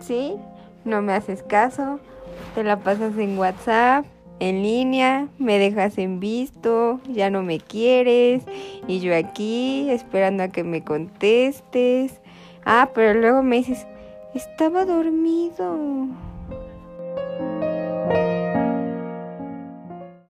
¿sí? No me haces caso, te la pasas en WhatsApp, en línea, me dejas en visto, ya no me quieres y yo aquí esperando a que me contestes. Ah, pero luego me dices, estaba dormido.